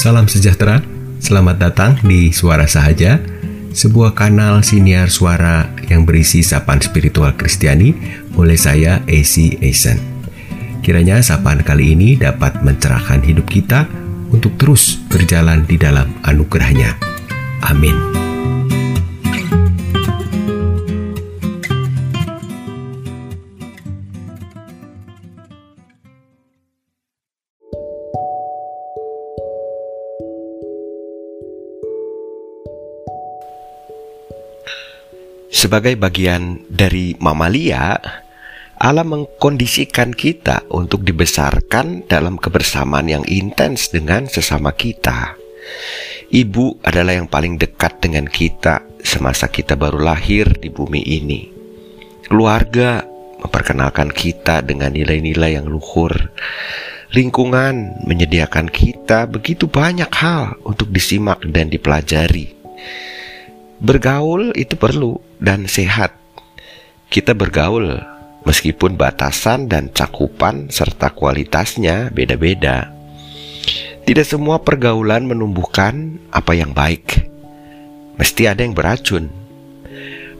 Salam sejahtera, selamat datang di Suara Sahaja, sebuah kanal siniar suara yang berisi sapaan spiritual Kristiani oleh saya, AC Eisen. Kiranya sapaan kali ini dapat mencerahkan hidup kita untuk terus berjalan di dalam anugerahnya. Amin. Sebagai bagian dari mamalia, Allah mengkondisikan kita untuk dibesarkan dalam kebersamaan yang intens dengan sesama kita. Ibu adalah yang paling dekat dengan kita semasa kita baru lahir di bumi ini. Keluarga memperkenalkan kita dengan nilai-nilai yang luhur. Lingkungan menyediakan kita begitu banyak hal untuk disimak dan dipelajari. Bergaul itu perlu dan sehat. Kita bergaul meskipun batasan dan cakupan serta kualitasnya beda-beda. Tidak semua pergaulan menumbuhkan apa yang baik. Mesti ada yang beracun.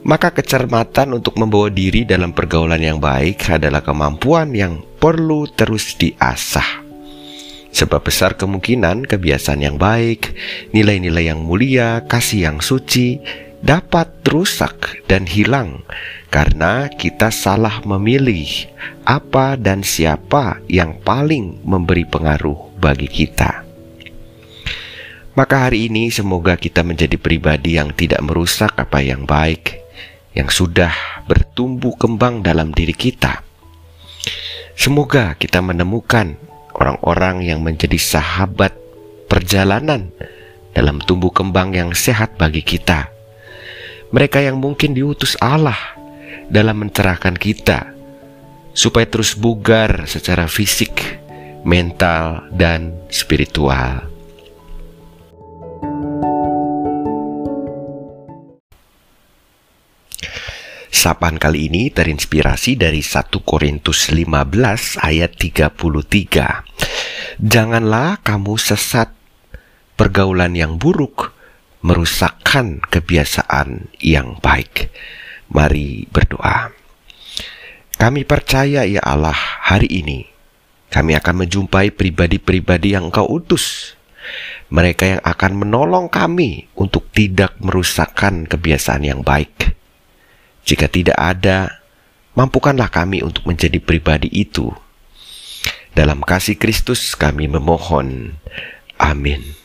Maka kecermatan untuk membawa diri dalam pergaulan yang baik adalah kemampuan yang perlu terus diasah. Sebab besar kemungkinan kebiasaan yang baik, nilai-nilai yang mulia, kasih yang suci dapat rusak dan hilang karena kita salah memilih apa dan siapa yang paling memberi pengaruh bagi kita. Maka hari ini semoga kita menjadi pribadi yang tidak merusak apa yang baik, yang sudah bertumbuh kembang dalam diri kita. Semoga kita menemukan orang-orang yang menjadi sahabat perjalanan dalam tumbuh kembang yang sehat bagi kita. Mereka yang mungkin diutus Allah dalam mencerahkan kita supaya terus bugar secara fisik, mental, dan spiritual. Sapaan kali ini terinspirasi dari 1 Korintus 15 ayat 33. Janganlah kamu sesat pergaulan yang buruk merusakkan kebiasaan yang baik. Mari berdoa. Kami percaya ya Allah hari ini kami akan menjumpai pribadi-pribadi yang Engkau utus. Mereka yang akan menolong kami untuk tidak merusakkan kebiasaan yang baik jika tidak ada, mampukanlah kami untuk menjadi pribadi itu. Dalam kasih Kristus kami memohon. Amin.